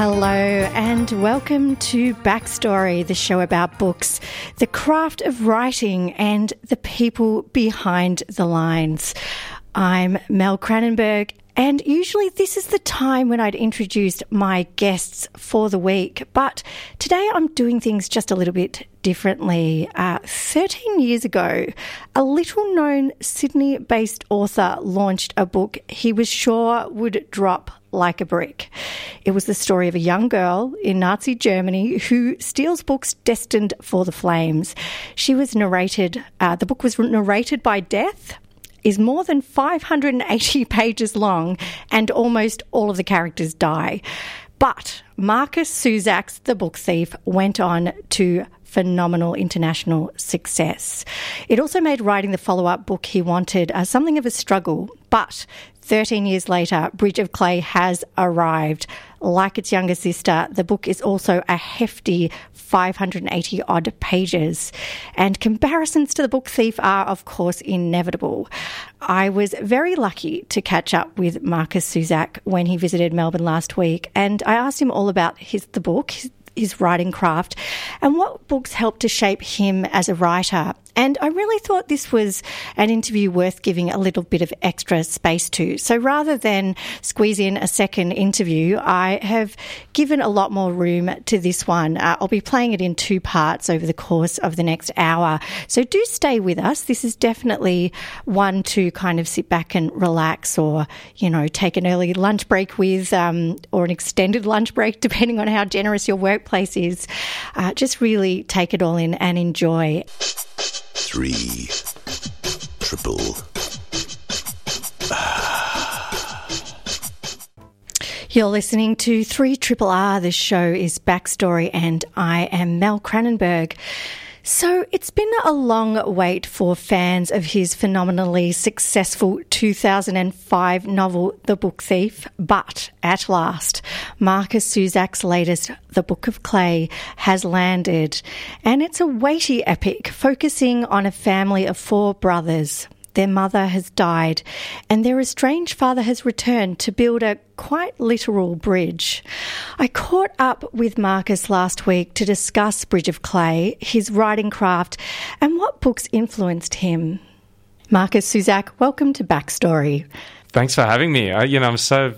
Hello, and welcome to Backstory, the show about books, the craft of writing, and the people behind the lines. I'm Mel Cranenberg, and usually this is the time when I'd introduce my guests for the week, but today I'm doing things just a little bit differently. Uh, 13 years ago, a little known Sydney based author launched a book he was sure would drop like a brick. It was the story of a young girl in Nazi Germany who steals books destined for the flames. She was narrated, uh, the book was narrated by death. Is more than 580 pages long, and almost all of the characters die. But Markus Zusak's The Book Thief went on to phenomenal international success. It also made writing the follow up book he wanted uh, something of a struggle, but 13 years later, Bridge of Clay has arrived. Like its younger sister, the book is also a hefty 580 odd pages. And comparisons to The Book Thief are, of course, inevitable. I was very lucky to catch up with Markus Zusak when he visited Melbourne last week, and I asked him all about his the book, his, his writing craft, and what books helped to shape him as a writer. And I really thought this was an interview worth giving a little bit of extra space to. So rather than squeeze in a second interview, I have given a lot more room to this one. Uh, I'll be playing it in two parts over the course of the next hour. So do stay with us. This is definitely one to kind of sit back and relax or, you know, take an early lunch break with um, or an extended lunch break, depending on how generous your workplace is. Uh, just really take it all in and enjoy three, triple. You're listening to 3 Triple R. This show is Backstory, and I am Mel Cranenberg. So it's been a long wait for fans of his phenomenally successful 2005 novel, The Book Thief, but at last, Markus Zusak's latest, The Book of Clay, has landed. And it's a weighty epic focusing on a family of four brothers their mother has died, and their estranged father has returned to build a quite literal bridge. I caught up with Marcus last week to discuss Bridge of Clay, his writing craft, and what books influenced him. Markus Zusak, welcome to Backstory. Thanks for having me. I, you know, I'm so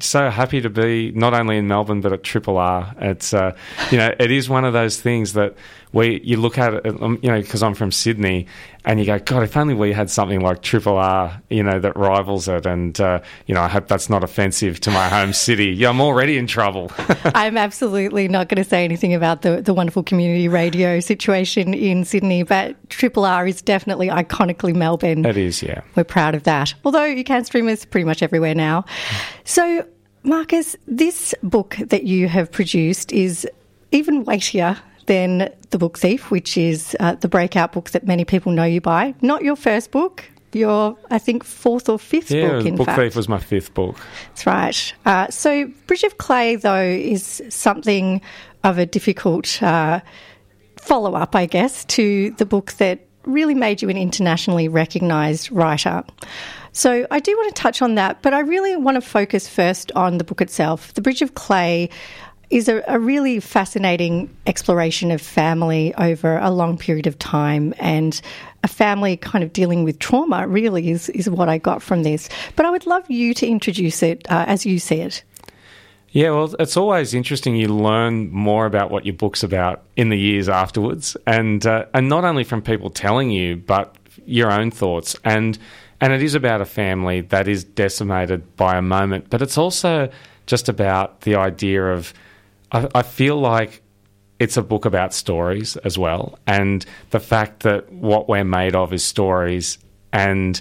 so happy to be not only in Melbourne but at Triple R. It's uh, you know it is one of those things that we you look at it, um, you know, because I'm from Sydney, and you go, God, if only we had something like Triple R, you know, that rivals it. And uh, you know, I hope that's not offensive to my home city. Yeah, I'm already in trouble. I'm absolutely not going to say anything about the the wonderful community radio situation in Sydney, but Triple R is definitely iconically Melbourne. It is, yeah. We're proud of that. Although you can stream us pretty much everywhere now. So. Marcus, this book that you have produced is even weightier than The Book Thief, which is uh, the breakout book that many people know you by. Not your first book, your, I think, fourth or fifth yeah, book, in Book fact. Thief was my fifth book. That's right. Uh, so, Bridge of Clay, though, is something of a difficult uh, follow up, I guess, to the book that really made you an internationally recognised writer. So I do want to touch on that, but I really want to focus first on the book itself. The Bridge of Clay is a, a, really fascinating exploration of family over a long period of time and a family kind of dealing with trauma really is, is what I got from this. But I would love you to introduce it uh, as you see it. Yeah, well, it's always interesting. You learn more about what your book's about in the years afterwards, and uh, and not only from people telling you, but your own thoughts. And and it is about a family that is decimated by a moment, but it's also just about the idea of I, I feel like it's a book about stories as well, and the fact that what we're made of is stories, and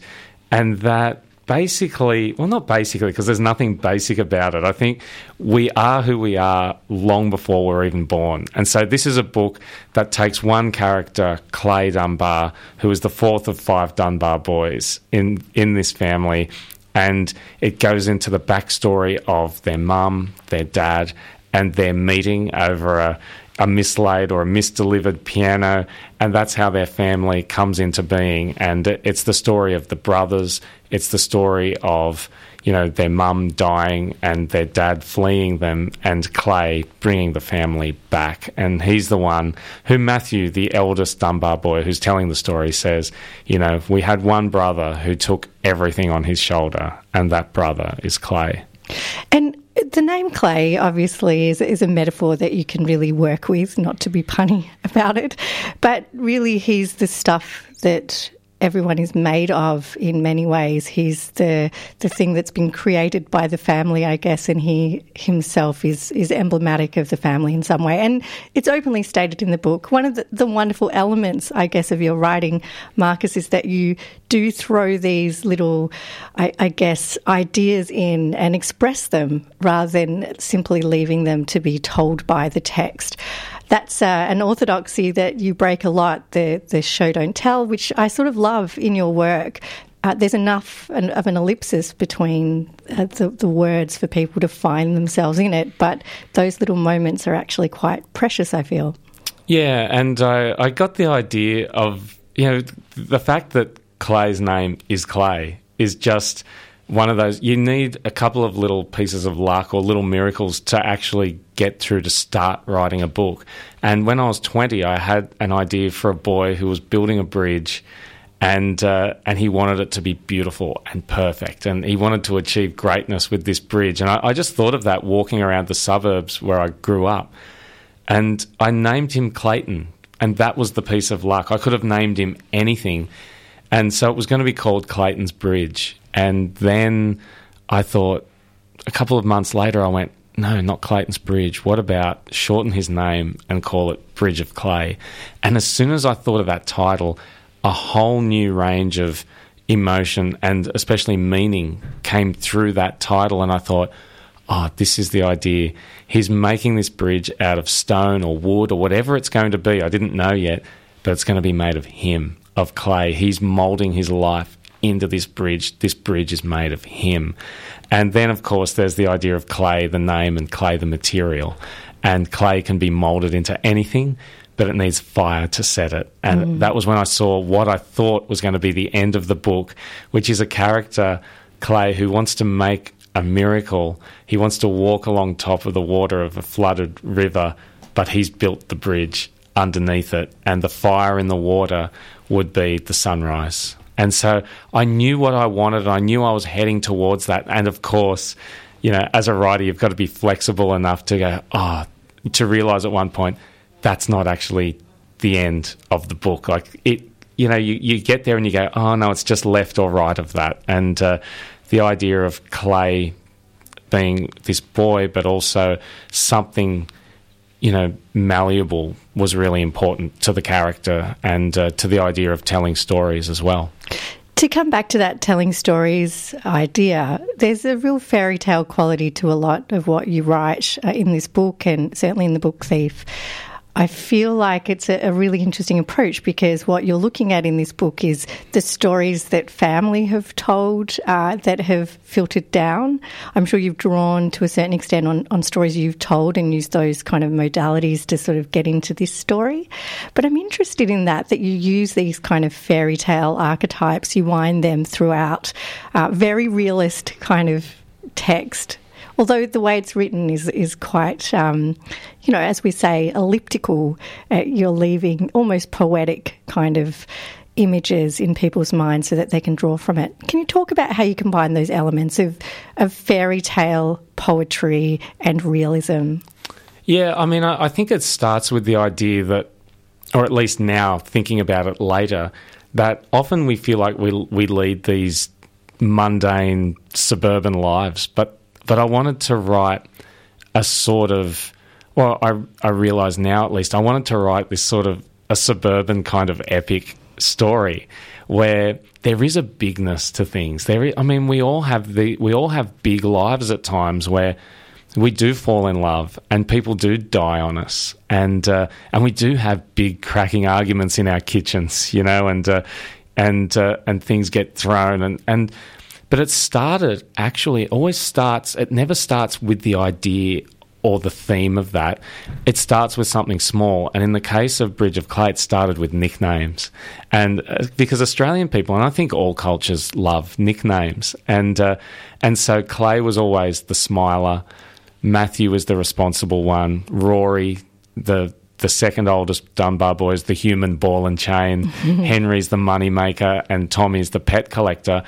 and that basically, well, not basically, because there's nothing basic about it. I think we are who we are long before we're even born. And so this is a book that takes one character, Clay Dunbar, who is the fourth of five Dunbar boys in, in this family. And it goes into the backstory of their mum, their dad, and they're meeting over a, a mislaid or a misdelivered piano, and that's how their family comes into being. And it's the story of the brothers. It's the story of you know, their mum dying and their dad fleeing them, and Clay bringing the family back. And he's the one who Matthew, the eldest Dunbar boy who's telling the story, says, you know, we had one brother who took everything on his shoulder, and that brother is Clay. And the name Clay obviously is, is a metaphor that you can really work with, not to be punny about it, but really he's the stuff that everyone is made of in many ways. He's the the thing that's been created by the family, I guess, and he himself is is emblematic of the family in some way. And it's openly stated in the book. One of the, the wonderful elements, I guess, of your writing, Marcus, is that you do throw these little, I, I guess, ideas in and express them rather than simply leaving them to be told by the text that's uh, an orthodoxy that you break a lot, the, the show don't tell, which I sort of love in your work. Uh, there's enough an, of an ellipsis between uh, the, the, words for people to find themselves in it, but those little moments are actually quite precious, I feel. Yeah, and I, I got the idea of, you know, the fact that Clay's name is Clay is just one of those you need a couple of little pieces of luck or little miracles to actually get through to start writing a book. And when I was 20, I had an idea for a boy who was building a bridge and uh, and he wanted it to be beautiful and perfect, and he wanted to achieve greatness with this bridge. And I, I, just thought of that walking around the suburbs where I grew up, and I named him Clayton, and that was the piece of luck. I could have named him anything, and so it was going to be called Clayton's Bridge. And then I thought, a couple of months later, I went, no, not Clayton's Bridge. What about shorten his name and call it Bridge of Clay? And as soon as I thought of that title, a whole new range of emotion and especially meaning came through that title. And I thought, oh, this is the idea. He's making this bridge out of stone or wood or whatever it's going to be. I didn't know yet, but it's going to be made of him, of clay. He's molding his life into this bridge. This bridge is made of him. And then, of course, there's the idea of clay, the name, and clay, the material. And clay can be molded into anything, but it needs fire to set it. And mm. that was when I saw what I thought was going to be the end of the book, which is a character, Clay, who wants to make a miracle. He wants to walk along top of the water of a flooded river, but he's built the bridge underneath it, and the fire in the water would be the sunrise. And so I knew what I wanted. I knew I was heading towards that. And of course, you know, as a writer, you've got to be flexible enough to go, oh, to realize at one point that's not actually the end of the book. Like it, you know, you, you get there and you go, oh no, it's just left or right of that. And uh, the idea of Clay being this boy, but also something you know, malleable was really important to the character and uh, to the idea of telling stories as well. To come back to that telling stories idea, there's a real fairy tale quality to a lot of what you write uh, in this book and certainly in the book Thief. I feel like it's a, a, really interesting approach because what you're looking at in this book is the stories that family have told uh, that have filtered down. I'm sure you've drawn to a certain extent on, on stories you've told and used those kind of modalities to sort of get into this story. But I'm interested in that, that you use these kind of fairy tale archetypes, you wind them throughout uh, very realist kind of text although the way it's written is is quite, um, you know, as we say, elliptical. Uh, you're leaving almost poetic kind of images in people's minds so that they can draw from it. Can you talk about how you combine those elements of of fairy tale poetry and realism? Yeah, I mean, I, I think it starts with the idea that, or at least now thinking about it later, that often we feel like we we lead these mundane suburban lives, but but I wanted to write a sort of, well, I, I realize now at least, I wanted to write this sort of a suburban kind of epic story where there is a bigness to things. There, is, I mean, we all have the we all have big lives at times where we do fall in love and people do die on us, and uh, and we do have big cracking arguments in our kitchens, you know, and uh, and uh, and things get thrown and and but it started actually, it always starts, it never starts with the idea or the theme of that. It starts with something small. And in the case of Bridge of Clay, it started with nicknames. And uh, because Australian people, and I think all cultures love nicknames. And, uh, and so Clay was always the smiler. Matthew was the responsible one. Rory, the the second oldest Dunbar boy is the human ball and chain. Henry's the money maker, and Tommy's the pet collector.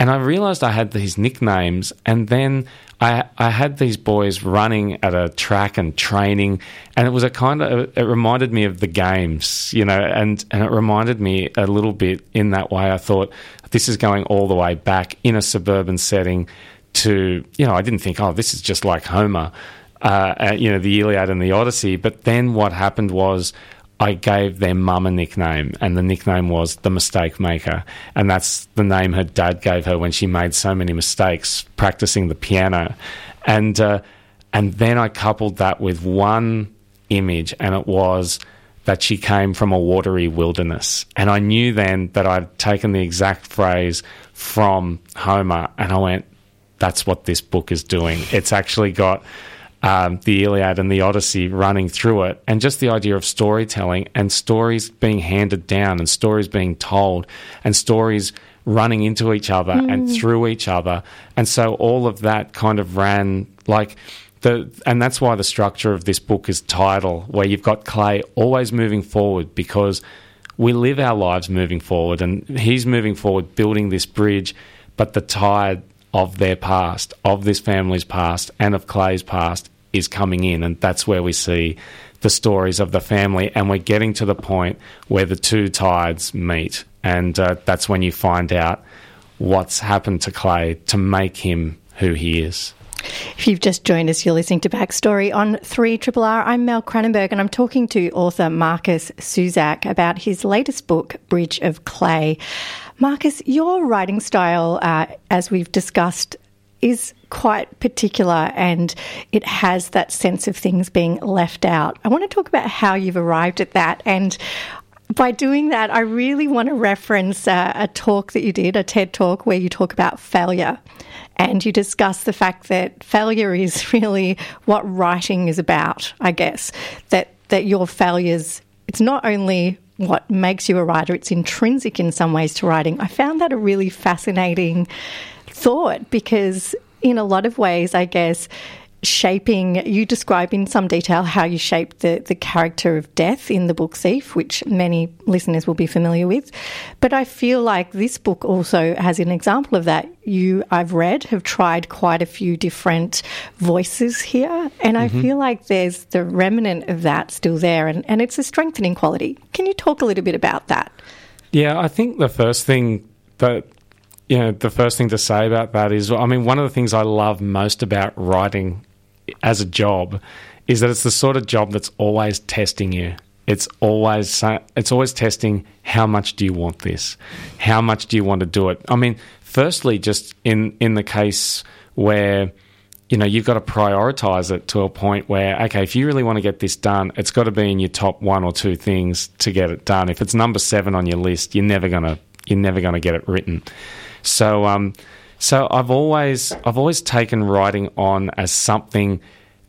And I realised I had these nicknames, and then I, I had these boys running at a track and training, and it was a kind of it reminded me of the games, you know, and and it reminded me a little bit in that way. I thought this is going all the way back in a suburban setting to you know I didn't think oh this is just like Homer uh, you know, the Iliad and the Odyssey. But then what happened was I gave their mum a nickname, and the nickname was the Mistake Maker. And that's the name her dad gave her when she made so many mistakes practicing the piano. And, uh, and then I coupled that with one image, and it was that she came from a watery wilderness. And I knew then that I'd taken the exact phrase from Homer, and I went, that's what this book is doing. It's actually got um, the Iliad and the Odyssey running through it, and just the idea of storytelling and stories being handed down and stories being told and stories running into each other mm. and through each other. And so all of that kind of ran like the, and that's why the structure of this book is tidal, where you've got Clay always moving forward because we live our lives moving forward, and he's moving forward, building this bridge, but the tide of their past, of this family's past, and of Clay's past is coming in. And that's where we see the stories of the family. And we're getting to the point where the two tides meet. And uh, that's when you find out what's happened to Clay to make him who he is. If you've just joined us, you're listening to Backstory on 3 Triple. I'm Mel Cranenberg, and I'm talking to author Markus Zusak about his latest book, Bridge of Clay. Marcus, your writing style, uh, as we've discussed, is quite particular and it has that sense of things being left out. I want to talk about how you've arrived at that. And by doing that, I really want to reference uh, a talk that you did, a TED talk, where you talk about failure. And you discuss the fact that failure is really what writing is about, I guess. That, that your failures, it's not only what makes you a writer. It's intrinsic in some ways to writing. I found that a really fascinating thought because, in a lot of ways, I guess shaping you describe in some detail how you shaped the, the character of death in the book thief which many listeners will be familiar with. But i feel like this book also has an example of that. You i've read have tried quite a few different voices here and mm-hmm. i feel like there's the remnant of that still there and, and it's a strengthening quality. Can you talk a little bit about that? Yeah i think the first thing that you know, the first thing to say about that is, I mean, one of the things I love most about writing as a job is that it's the sort of job that's always testing you. It's always it's always testing how much do you want this? How much do you want to do it? I mean, firstly, just in in the case where you know you've got to prioritize it to a point where okay, if you really want to get this done, it's got to be in your top one or two things to get it done. If it's number seven on your list, you're never gonna you're never gonna get it written. So um, so I've always I've always taken writing on as something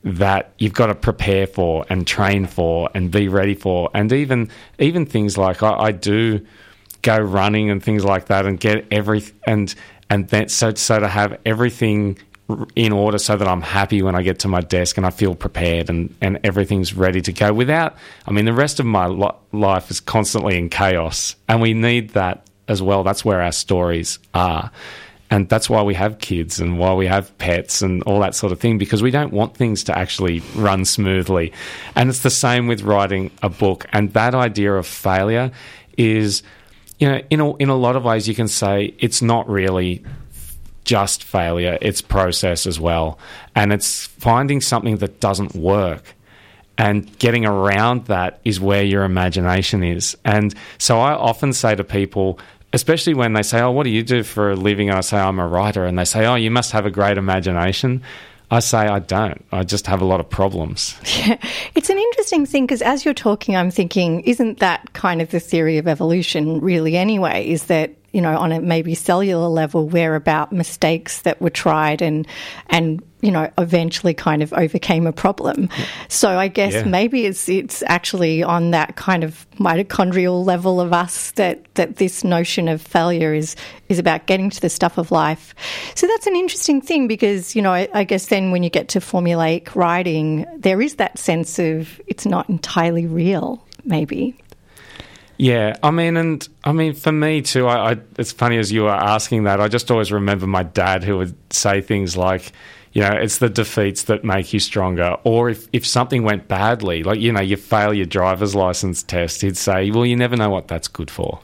that you've got to prepare for and train for and be ready for, and even even things like I, I do go running and things like that, and get every and and then so so to have everything in order so that I'm happy when I get to my desk and I feel prepared and, and everything's ready to go without I mean the rest of my lo- life is constantly in chaos. And we need that as well. That's where our stories are and that's why we have kids and why we have pets and all that sort of thing because we don't want things to actually run smoothly. And it's the same with writing a book. And that idea of failure is, you know, in a, in a lot of ways, you can say it's not really just failure, it's process as well. And it's finding something that doesn't work and getting around that is where your imagination is. And so I often say to people, especially when they say, "Oh, what do you do for a living?" and I say, "I'm a writer," and they say, "Oh, you must have a great imagination." I say I don't. I just have a lot of problems. Yeah. It's an interesting thing because as you're talking, I'm thinking, isn't that kind of the theory of evolution, really, anyway? Is that, you know, on a maybe cellular level, we're about mistakes that were tried and, and you know, eventually kind of overcame a problem. So I guess Yeah. maybe it's it's actually on that kind of mitochondrial level of us that, that this notion of failure is is about getting to the stuff of life. So that's an interesting thing because, you know, I, I guess then when you get to formulaic writing, there is that sense of it's not entirely real, maybe. Yeah, I mean, and I mean, for me too. I, I it's funny as you were asking that. I just always remember my dad who would say things like, you know, it's the defeats that make you stronger. Or if if something went badly, like you know, you fail your driver's license test, he'd say, well, you never know what that's good for.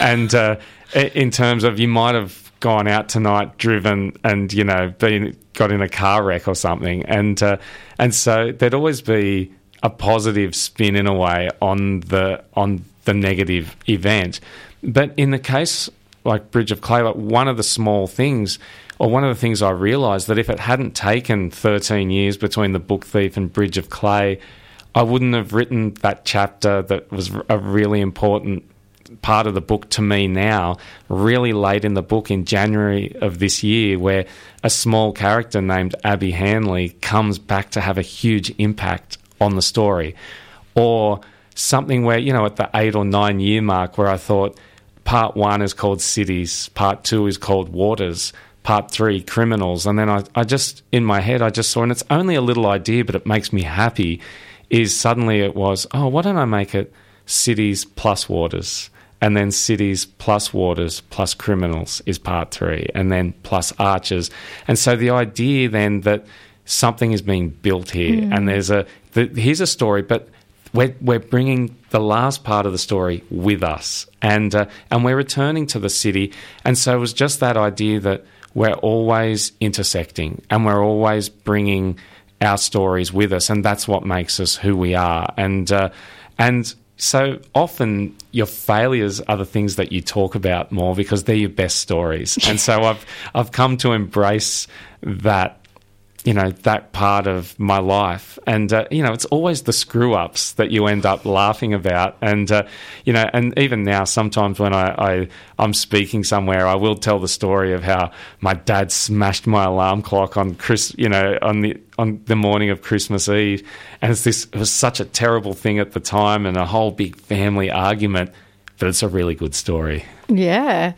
And uh, in terms of you might have gone out tonight, driven, and you know, been got in a car wreck or something, and uh, and so there'd always be a positive spin in a way on the on the negative event. But in the case like Bridge of Clay, like one of the small things, or one of the things I realised that if it hadn't taken 13 years between The Book Thief and Bridge of Clay, I wouldn't have written that chapter that was a really important part of the book to me now, really late in the book in January of this year, where a small character named Abby Hanley comes back to have a huge impact on the story. Or something where, you know, at the eight or nine year mark, where I thought part one is called Cities, part two is called Waters. Part three, criminals. And then I, I just, in my head, I just saw, and it's only a little idea, but it makes me happy, is suddenly it was, oh, why don't I make it cities plus waters? And then cities plus waters plus criminals is part three, and then plus arches. And so the idea then that something is being built here, and mm. there's a, the, here's a story, but we're, we're bringing the last part of the story with us. And uh, and we're returning to the city. And so it was just that idea that we're always intersecting and we're always bringing our stories with us. And that's what makes us who we are. And uh, and so often your failures are the things that you talk about more because they're your best stories. And so I've I've come to embrace that you know that part of my life. And uh, you know it's always the screw ups that you end up laughing about. And uh, you know and even now sometimes when I, I I'm speaking somewhere I will tell the story of how my dad smashed my alarm clock on Chris you know on the on the morning of Christmas Eve. And it's this it was such a terrible thing at the time and a whole big family argument but it's a really good story. Yeah.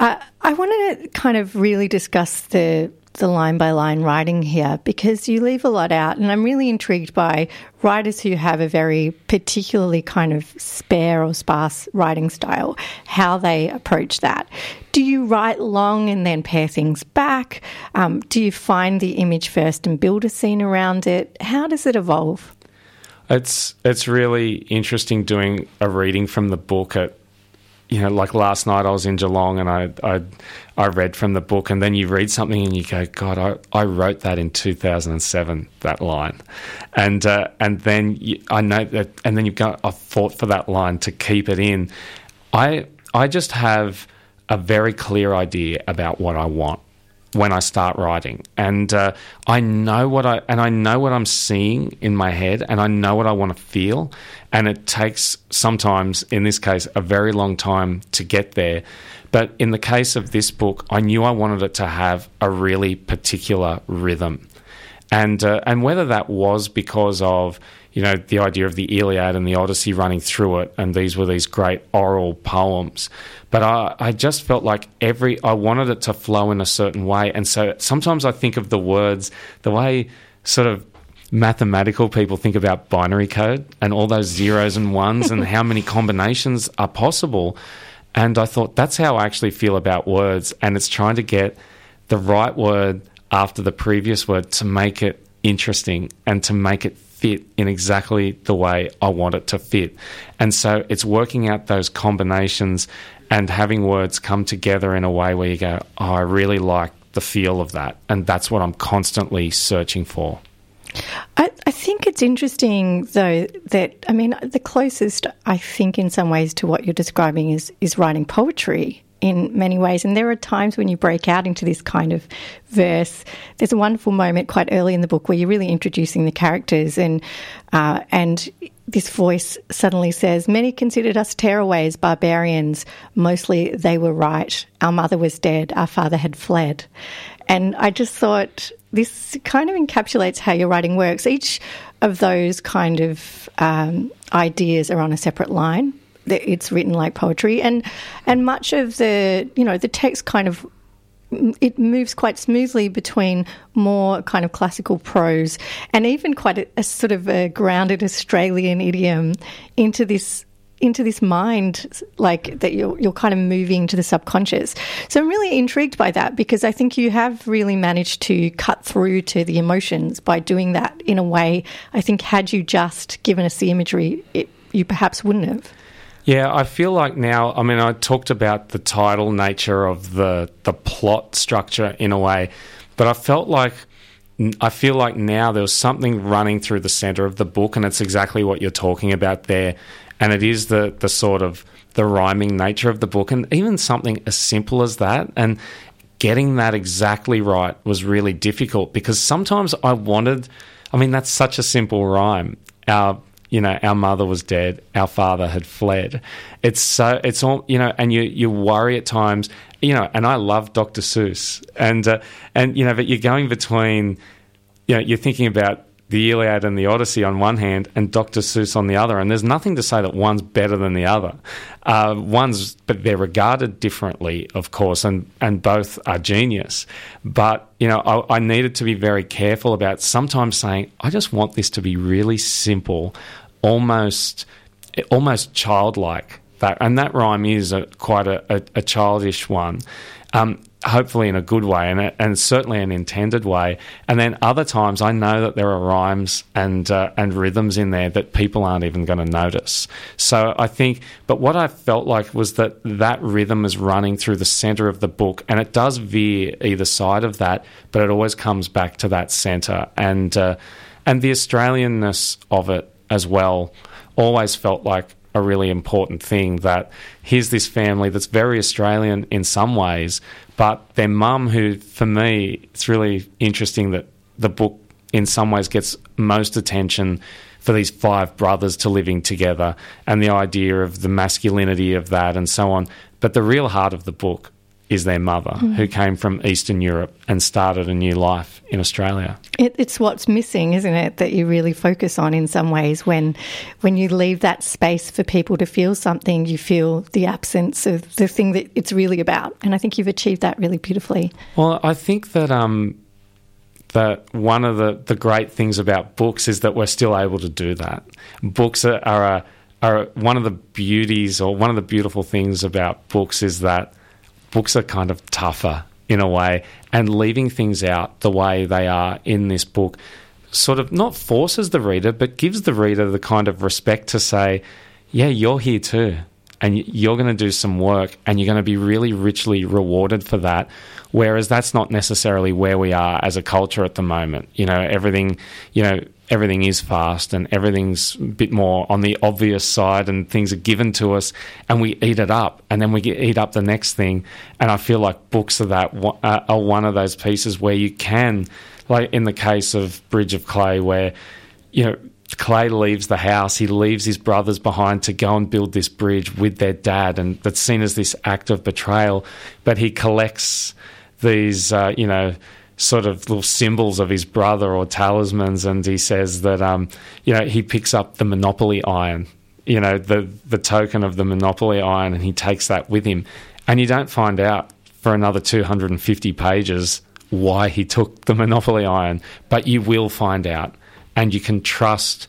Uh, I want to kind of really discuss the the line by line writing here because you leave a lot out. And I'm really intrigued by writers who have a very particularly kind of spare or sparse writing style how they approach that. Do you write long and then pare things back? Um, do you find the image first and build a scene around it? How does it evolve? It's it's really interesting doing a reading from the book at you know like last night I was in Geelong and I I I read from the book and then you read something and you go God I, I wrote that in 2007 that line. And uh, and then you, I know that and then you've got I've fought for that line to keep it in. I I just have a very clear idea about what I want when I start writing, and uh, I know what I and I know what I'm seeing in my head, and I know what I want to feel, and it takes sometimes, in this case, a very long time to get there. But in the case of this book, I knew I wanted it to have a really particular rhythm, and uh, and whether that was because of you know the idea of the Iliad and the Odyssey running through it, and these were these great oral poems. But I, I just felt like every I wanted it to flow in a certain way, and so sometimes I think of the words the way sort of mathematical people think about binary code and all those zeros and ones and how many combinations are possible. And I thought that's how I actually feel about words, and it's trying to get the right word after the previous word to make it interesting and to make it fit in exactly the way I want it to fit. And so it's working out those combinations and having words come together in a way where you go, oh, I really like the feel of that. And that's what I'm constantly searching for. I, I think it's interesting, though, that I mean, the closest I think, in some ways, to what you're describing is is writing poetry in many ways. And there are times when you break out into this kind of verse. There's a wonderful moment quite early in the book where you're really introducing the characters, and uh, and this voice suddenly says, "Many considered us tearaways, barbarians. Mostly they were right. Our mother was dead. Our father had fled." And I just thought this kind of encapsulates how your writing works. Each of those kind of um, ideas are on a separate line. It's written like poetry, and and much of the you know the text kind of it moves quite smoothly between more kind of classical prose and even quite a, a sort of a grounded Australian idiom into this into this mind like that you're, you're kind of moving to the subconscious. So i'm really intrigued by that because i think you have really managed to cut through to the emotions by doing that in a way i think had you just given us the imagery it, you perhaps wouldn't have yeah, I feel like now. I mean, I talked about the title nature of the the plot structure in a way, but I felt like I feel like now there was something running through the center of the book, and it's exactly what you're talking about there and it is the the sort of the rhyming nature of the book, and even something as simple as that, and getting that exactly right was really difficult because sometimes I wanted. I mean, that's such a simple rhyme. Our you know, our mother was dead, our father had fled. It's so, it's all, you know, and you, you worry at times, you know, and I love Dr. Seuss. And, uh, and, you know, but you're going between, you know, you're thinking about the Iliad and the Odyssey on one hand, and Dr. Seuss on the other. And there's nothing to say that one's better than the other. Uh, one's, but they're regarded differently, of course, and, and both are genius. But, you know, I, I needed to be very careful about sometimes saying, I just want this to be really simple, almost, almost childlike. That, and that rhyme is a, quite a, a, a childish one. Um, hopefully in a good way and, and certainly an intended way. And then other times, I know that there are rhymes and uh, and rhythms in there that people aren't even going to notice. So I think, but what I felt like was that that rhythm is running through the center of the book, and it does veer either side of that, but it always comes back to that center and uh, and the Australianness of it as well. Always felt like a really important thing that here's this family that's very Australian in some ways, but their mum, who for me, it's really interesting that the book in some ways gets most attention for these five brothers to living together and the idea of the masculinity of that and so on. But the real heart of the book is their mother, mm. who came from Eastern Europe and started a new life in Australia. It, it's what's missing, isn't it, that you really focus on in some ways when, when you leave that space for people to feel something, you feel the absence of the thing that it's really about. And I think you've achieved that really beautifully. Well, I think that um, that one of the, the great things about books is that we're still able to do that. Books are, are, a, are one of the beauties or one of the beautiful things about books is that books are kind of tougher in a way, and leaving things out the way they are in this book sort of not forces the reader, but gives the reader the kind of respect to say, yeah, you're here too. And you're going to do some work and you're going to be really richly rewarded for that. Whereas that's not necessarily where we are as a culture at the moment. You know, everything, you know, everything is fast and everything's a bit more on the obvious side and things are given to us and we eat it up and then we eat up the next thing. And i feel like books are that uh, are one of those pieces where you can like in the case of bridge of clay where you know clay leaves the house he leaves his brothers behind to go and build this bridge with their dad and that's seen as this act of betrayal but he collects these uh, you know sort of little symbols of his brother or talismans, and he says that um, you know he picks up the Monopoly iron, you know the the token of the Monopoly iron, and he takes that with him, and you don't find out for another 250 pages why he took the Monopoly iron, but you will find out, and you can trust,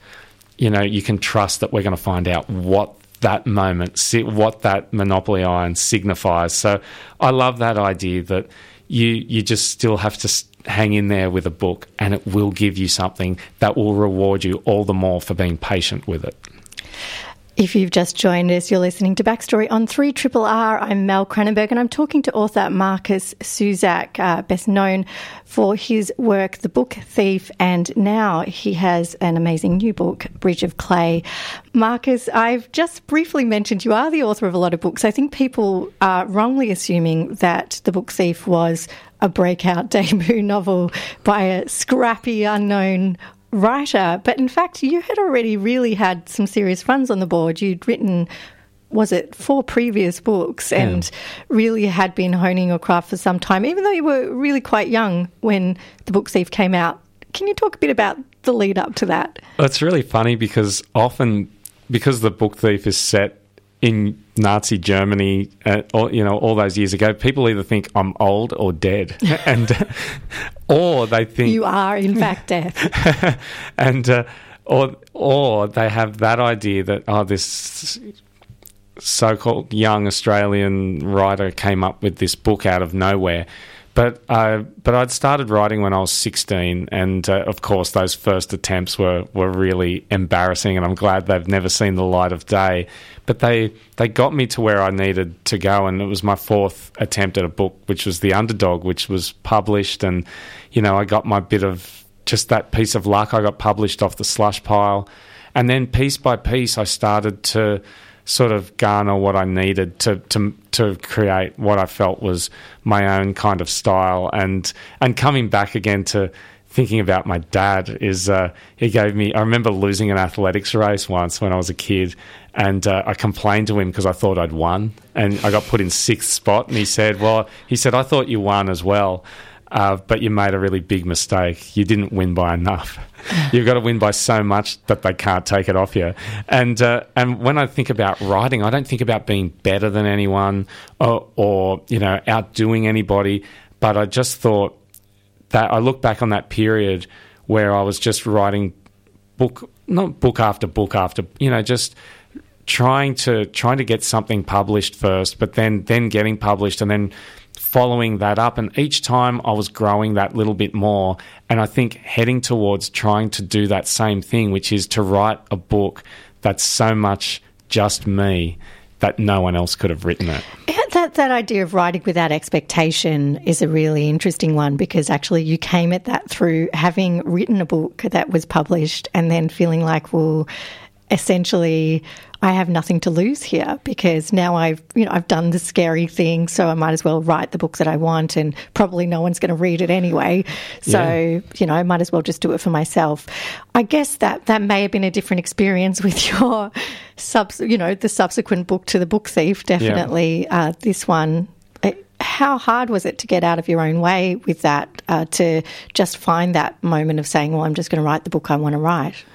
you know, you can trust that we're going to find out what that moment, what that Monopoly iron signifies. So I love that idea that you you just still have to hang in there with a book, and it will give you something that will reward you all the more for being patient with it. If you've just joined us, you're listening to Backstory on 3 Triple R. I'm Mel Cranenberg and I'm talking to author Markus Zusak, uh, best known for his work, The Book Thief, and now he has an amazing new book, Bridge of Clay. Marcus, I've just briefly mentioned you are the author of a lot of books. I think people are wrongly assuming that The Book Thief was a breakout debut novel by a scrappy, unknown writer, but in fact, you had already really had some serious runs on the board. You'd written was it four previous books and really had been honing your craft for some time, even though you were really quite young when The Book Thief came out. Can you talk a bit about the lead up to that? It's really funny because often, because the book thief is set in Nazi Germany, uh, you know, all those years ago, people either think I'm old or dead, and or they think You are, in fact, dead, and uh, or or they have that idea that oh this so-called young Australian writer came up with this book out of nowhere. But uh, but I'd started writing when I was 16, and uh, of course those first attempts were, were really embarrassing, and I'm glad they've never seen the light of day. But they they got me to where I needed to go, and it was my fourth attempt at a book, which was The Underdog, which was published, and you know I got my bit of just that piece of luck. I got published off the slush pile, and then piece by piece I started to sort of garner what I needed to to to create what I felt was my own kind of style. And and coming back again to thinking about my dad is uh, he gave me I remember losing an athletics race once when I was a kid and uh, I complained to him because I thought I'd won. And I got put in sixth spot and he said well he said I thought you won as well uh, but you made a really big mistake. You didn't win by enough. You've got to win by so much that they can't take it off you. And uh, and when I think about writing, I don't think about being better than anyone or, or you know outdoing anybody. But I just thought that I look back on that period where I was just writing book, not book after book after, you know, just trying to trying to get something published first, but then then getting published and then following that up. And each time I was growing that little bit more. And I think heading towards trying to do that same thing, which is to write a book that's so much just me that no one else could have written it. That that idea of writing without expectation is a really interesting one because actually you came at that through having written a book that was published and then feeling like, well, essentially I have nothing to lose here because now I've you know I've done the scary thing, so I might as well write the book that I want, and probably no one's going to read it anyway. So yeah. you know I might as well just do it for myself. I guess that that may have been a different experience with your subs, you know, the subsequent book to the book thief. Definitely, yeah. uh, this one how hard was it to get out of your own way with that uh, to just find that moment of saying well i'm just going to write the book i want to write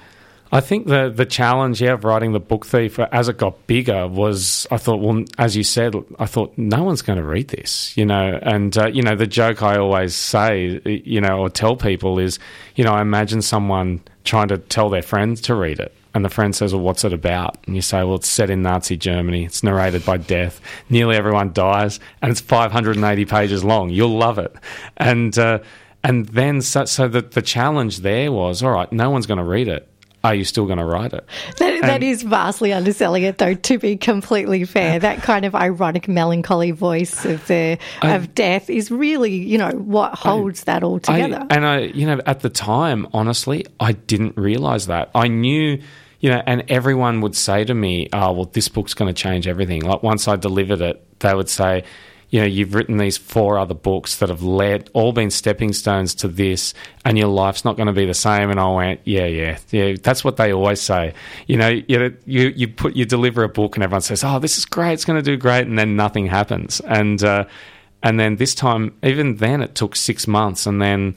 I think the the challenge, yeah, of writing the book thief as it got bigger was I thought, well, as you said, I thought no one's going to read this, you know, and uh, you know the joke I always say, you know, or tell people is, you know, I imagine someone trying to tell their friends to read it. And the friend says, Well, what's it about? And you say, Well, it's set in Nazi Germany. It's narrated by death. Nearly everyone dies, and it's 580 pages long. You'll love it. And, uh, and then, so, so the, the challenge there was, All right, no one's going to read it are you still going to write it? That, that is vastly underselling it, though. To be completely fair, that kind of ironic, melancholy voice of the I, of death is really, you know, what holds I, that all together. I, and I, you know, at the time, honestly, I didn't realize that. I knew you know, and everyone would say to me, "Oh, well, this book's going to change everything." Like once I delivered it, they would say, you know, you've written these four other books that have led, all been stepping stones to this, and your life's not going to be the same. And I went, yeah, yeah, yeah. That's what they always say. You know, you you, you put you deliver a book, and everyone says, oh, this is great, it's going to do great, and then nothing happens. And uh, and then this time, even then, it took six months, and then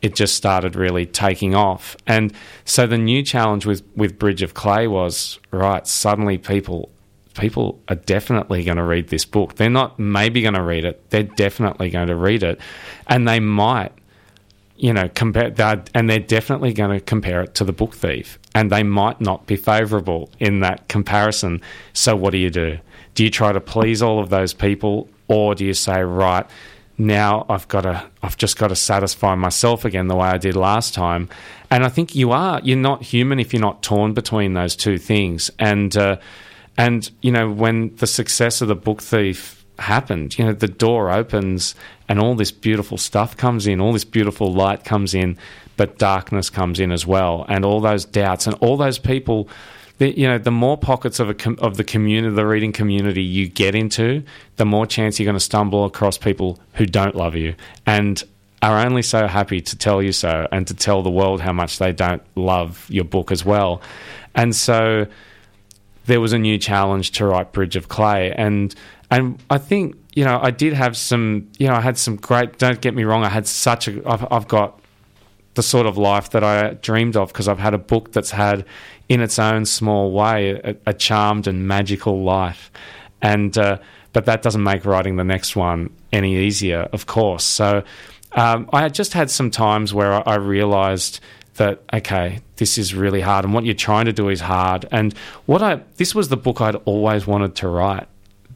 it just started really taking off. And so the new challenge with with Bridge of Clay was right. Suddenly, people people are definitely going to read this book. They're not maybe going to read it. They're definitely going to read it, and they might, you know, compare that, and they're definitely going to compare it to the Book Thief, and they might not be favourable in that comparison. So, what do you do? Do you try to please all of those people, or do you say, right? Now I've got to, I've just got to satisfy myself again the way I did last time, and I think you are. You're not human if you're not torn between those two things, and uh, and, you know, when the success of the book thief happened, you know, the door opens and all this beautiful stuff comes in, all this beautiful light comes in, but darkness comes in as well. And all those doubts and all those people. You know, the more pockets of com- of the community, the reading community you get into, the more chance you're going to stumble across people who don't love you and are only so happy to tell you so and to tell the world how much they don't love your book as well. And so, there was a new challenge to write Bridge of Clay, and and I think you know I did have some you know I had some great. Don't get me wrong, I had such a I've, I've got the sort of life that I dreamed of because I've had a book that's had in its own small way a, a charmed and magical life, and uh, but that doesn't make writing the next one any easier, of course. So um, I had just had some times where I, I realised that okay, this is really hard, and what you're trying to do is hard. And what I this was the book I'd always wanted to write.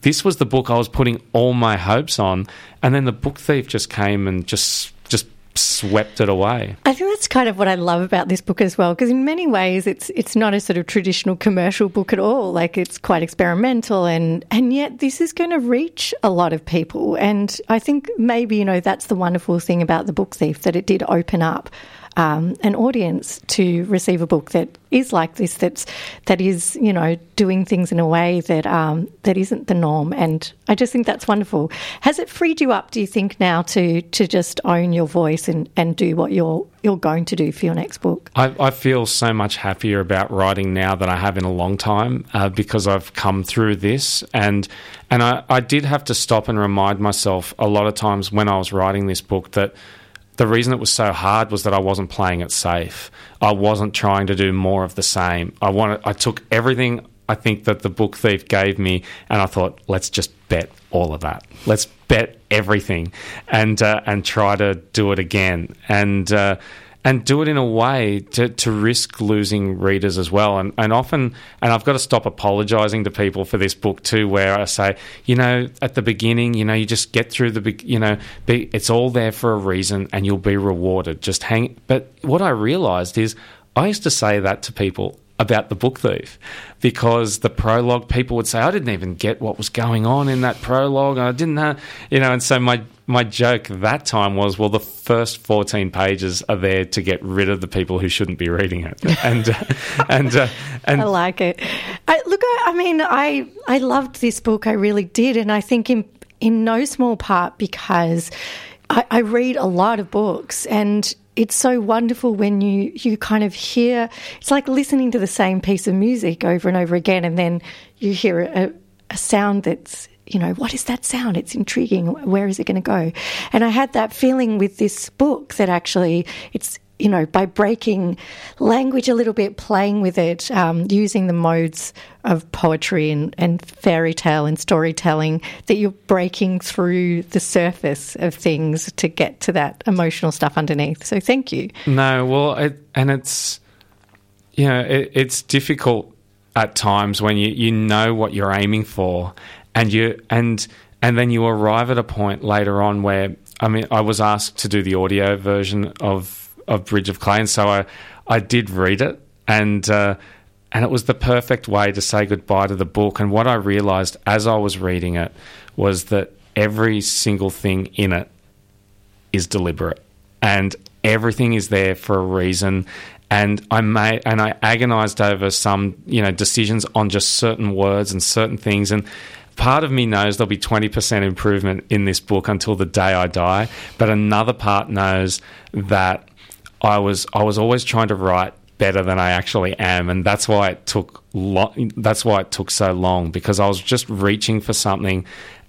This was the book I was putting all my hopes on, and then the book thief just came and just just swept it away. I think that's kind of what I love about this book as well, because in many ways it's it's not a sort of traditional commercial book at all. Like it's quite experimental, and and yet this is going to reach a lot of people. And I think maybe you know that's the wonderful thing about the book thief that it did open up um, an audience to receive a book that is like this. That's that is you know doing things in a way that um, that isn't the norm. And I just think that's wonderful. Has it freed you up? Do you think now to to just own your voice and, and do what you're you're going to do for your next book? I, I feel so much happier about writing now than I have in a long time uh, because I've come through this and and I, I did have to stop and remind myself a lot of times when I was writing this book that the reason it was so hard was that I wasn't playing it safe. I wasn't trying to do more of the same. I wanted. I took everything I think that the book thief gave me, and I thought, let's just bet all of that. Let's bet everything, and uh, and try to do it again. And uh, and do it in a way to, to risk losing readers as well. And, and often, and I've got to stop apologizing to people for this book too, where I say, you know, at the beginning, you know, you just get through the, you know, be, it's all there for a reason and you'll be rewarded. Just hang. But what I realized is I used to say that to people about the book thief because the prologue people would say I didn't even get what was going on in that prologue I didn't know you know and so my my joke that time was, well, the first 14 pages are there to get rid of the people who shouldn't be reading it. And, uh, and, uh, and I like it. I, look, I, I mean, I, I loved this book. I really did. And I think in, in no small part because I, I read a lot of books and it's so wonderful when you, you kind of hear, it's like listening to the same piece of music over and over again. And then you hear a, a sound that's you know, what is that sound? It's intriguing. Where is it going to go? And I had that feeling with this book that actually it's, you know, by breaking language a little bit, playing with it, um, using the modes of poetry and, and fairy tale and storytelling, that you're breaking through the surface of things to get to that emotional stuff underneath. So thank you. No, well, it, and it's, you know, it, it's difficult at times when you, you know what you're aiming for and you and and then you arrive at a point later on where I mean I was asked to do the audio version of of Bridge of Clay, and so I I did read it and. Uh, and it was the perfect way to say goodbye to the book. And what I realized as I was reading it was that every single thing in it is deliberate, and everything is there for a reason. And I may and I agonized over some you know decisions on just certain words and certain things, and part of me knows there'll be 20% improvement in this book until the day I die, but another part knows that I was I was always trying to write better than I actually am, and that's why it took lo- that's why it took so long because I was just reaching for something,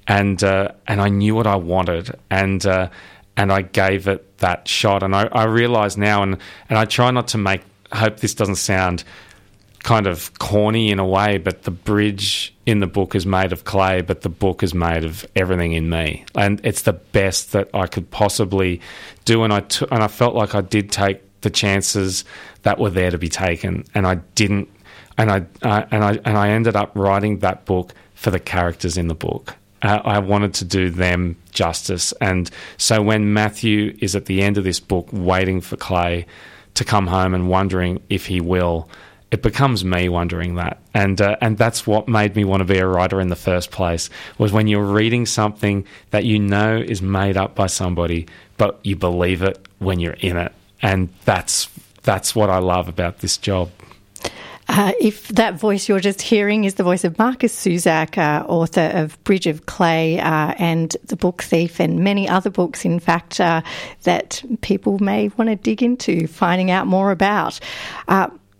and uh, and I knew what I wanted, and uh, and I gave it that shot, and I, I realize now, and and I try not to make. Hope this doesn't sound kind of corny in a way, but the bridge in the book is made of clay, but the book is made of everything in me, and it's the best that I could possibly do. And I t- and I felt like I did take the chances that were there to be taken, and I didn't. And I uh, and I and I ended up writing that book for the characters in the book. Uh, I wanted to do them justice, and so when Matthew is at the end of this book, waiting for Clay to come home and wondering if he will it becomes me wondering that, and uh, and that's what made me want to be a writer in the first place. Was when you're reading something that you know is made up by somebody, but you believe it when you're in it, and that's that's what I love about this job. Uh, if that voice you're just hearing is the voice of Markus Zusak, uh, author of Bridge of Clay uh, and The Book Thief, and many other books, in fact, uh, that people may want to dig into, finding out more about.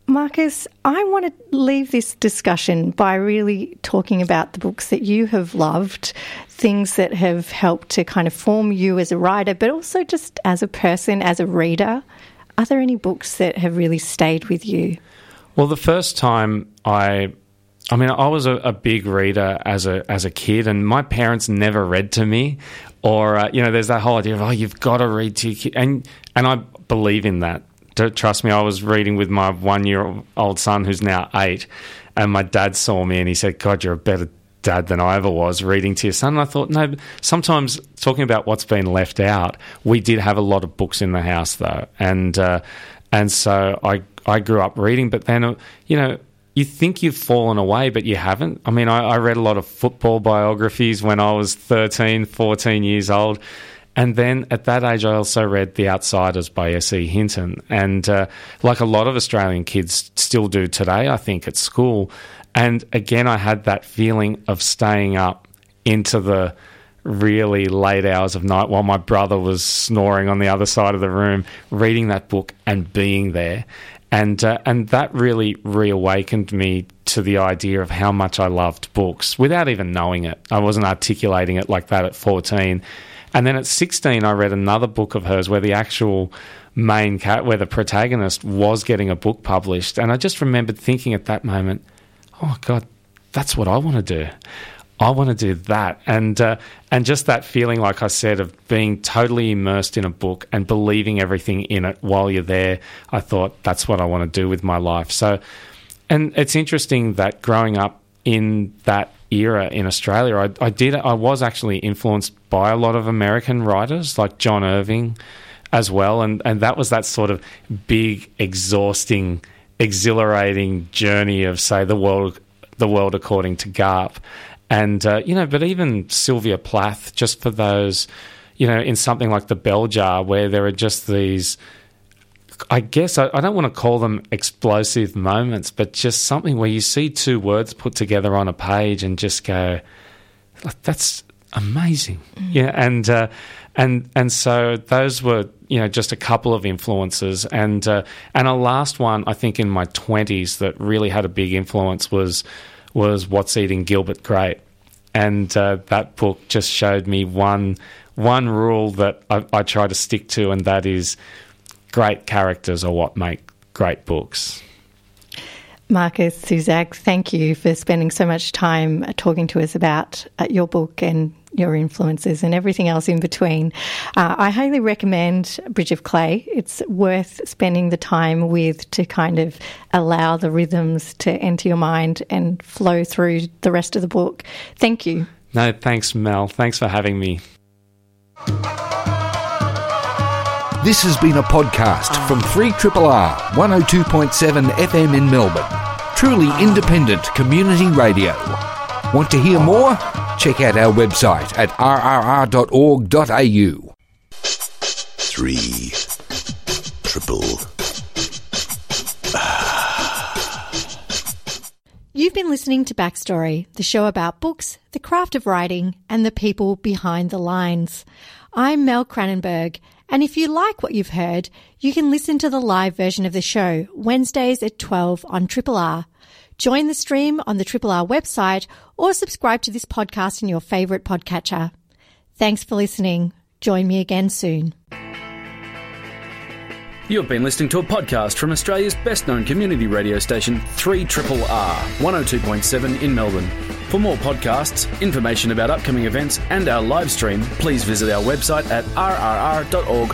Markus, I want to leave this discussion by really talking about the books that you have loved, things that have helped to kind of form you as a writer, but also just as a person, as a reader. Are there any books that have really stayed with you? Well, the first time I I mean, I was a, a, big reader as a as a kid, and my parents never read to me, or uh, you know, there's that whole idea of oh, you've got to read to your kid, and and I believe in that trust me, I was reading with my one year old son who's now eight, and my dad saw me and he said, God, you're a better dad than I ever was reading to your son. And I thought, no, sometimes talking about what's been left out, we did have a lot of books in the house though. And, uh, and so I, I grew up reading, but then, uh, you know, you think you've fallen away, but you haven't. I mean, I, I read a lot of football biographies when I was 13, 14 years old and then at that age, I also read The Outsiders by S.E. Hinton. And uh, like a lot of Australian kids still do today, I think, at school. And again, I had that feeling of staying up into the really late hours of night while my brother was snoring on the other side of the room, reading that book and being there. And, uh, and that really reawakened me to the idea of how much I loved books without even knowing it. I wasn't articulating it like that at 14 and then at 16, I read another book of hers where the actual main cat, where the protagonist was getting a book published. And I just remembered thinking at that moment, oh, God, that's what I want to do. I want to do that, and uh, and just that feeling, like I said, of being totally immersed in a book and believing everything in it while you're there. I thought that's what I want to do with my life. So, and it's interesting that growing up in that era in Australia, I, I did I was actually influenced by a lot of American writers like John Irving as well, and and that was that sort of big, exhausting, exhilarating journey of say the world the world according to Garp, and uh, you know, but even Sylvia Plath, just for those, you know, in something like the Bell Jar, where there are just these I guess I, I, don't want to call them explosive moments, but just something where you see two words put together on a page and just go, "That's amazing." Mm. Yeah, and uh, and and so those were you know just a couple of influences, and uh, and a last one I think in my twenties that really had a big influence was was What's Eating Gilbert Grape, and uh, that book just showed me one one rule that I, I try to stick to, and that is great characters are what make great books. Markus Zusak, thank you for spending so much time talking to us about uh, your book and your influences and everything else in between. Uh, I highly recommend Bridge of Clay. It's worth spending the time with to kind of allow the rhythms to enter your mind and flow through the rest of the book. Thank you. No, thanks, Mel. Thanks for having me. This has been a podcast from 3RRR 102.7 FM in Melbourne. Truly independent community radio. Want to hear more? Check out our website at rrr.org.au. 3 triple You've been listening to Backstory, the show about books, the craft of writing, and the people behind the lines. I'm Mel Cranenburgh and if you like what you've heard, you can listen to the live version of the show Wednesdays at 12 on Triple R. Join the stream on the Triple R website or subscribe to this podcast in your favorite podcatcher. Thanks for listening. Join me again soon. You've been listening to a podcast from Australia's best known community radio station, 3RRR 102.7 in Melbourne. For more podcasts, information about upcoming events, and our live stream, please visit our website at rrr.org.au.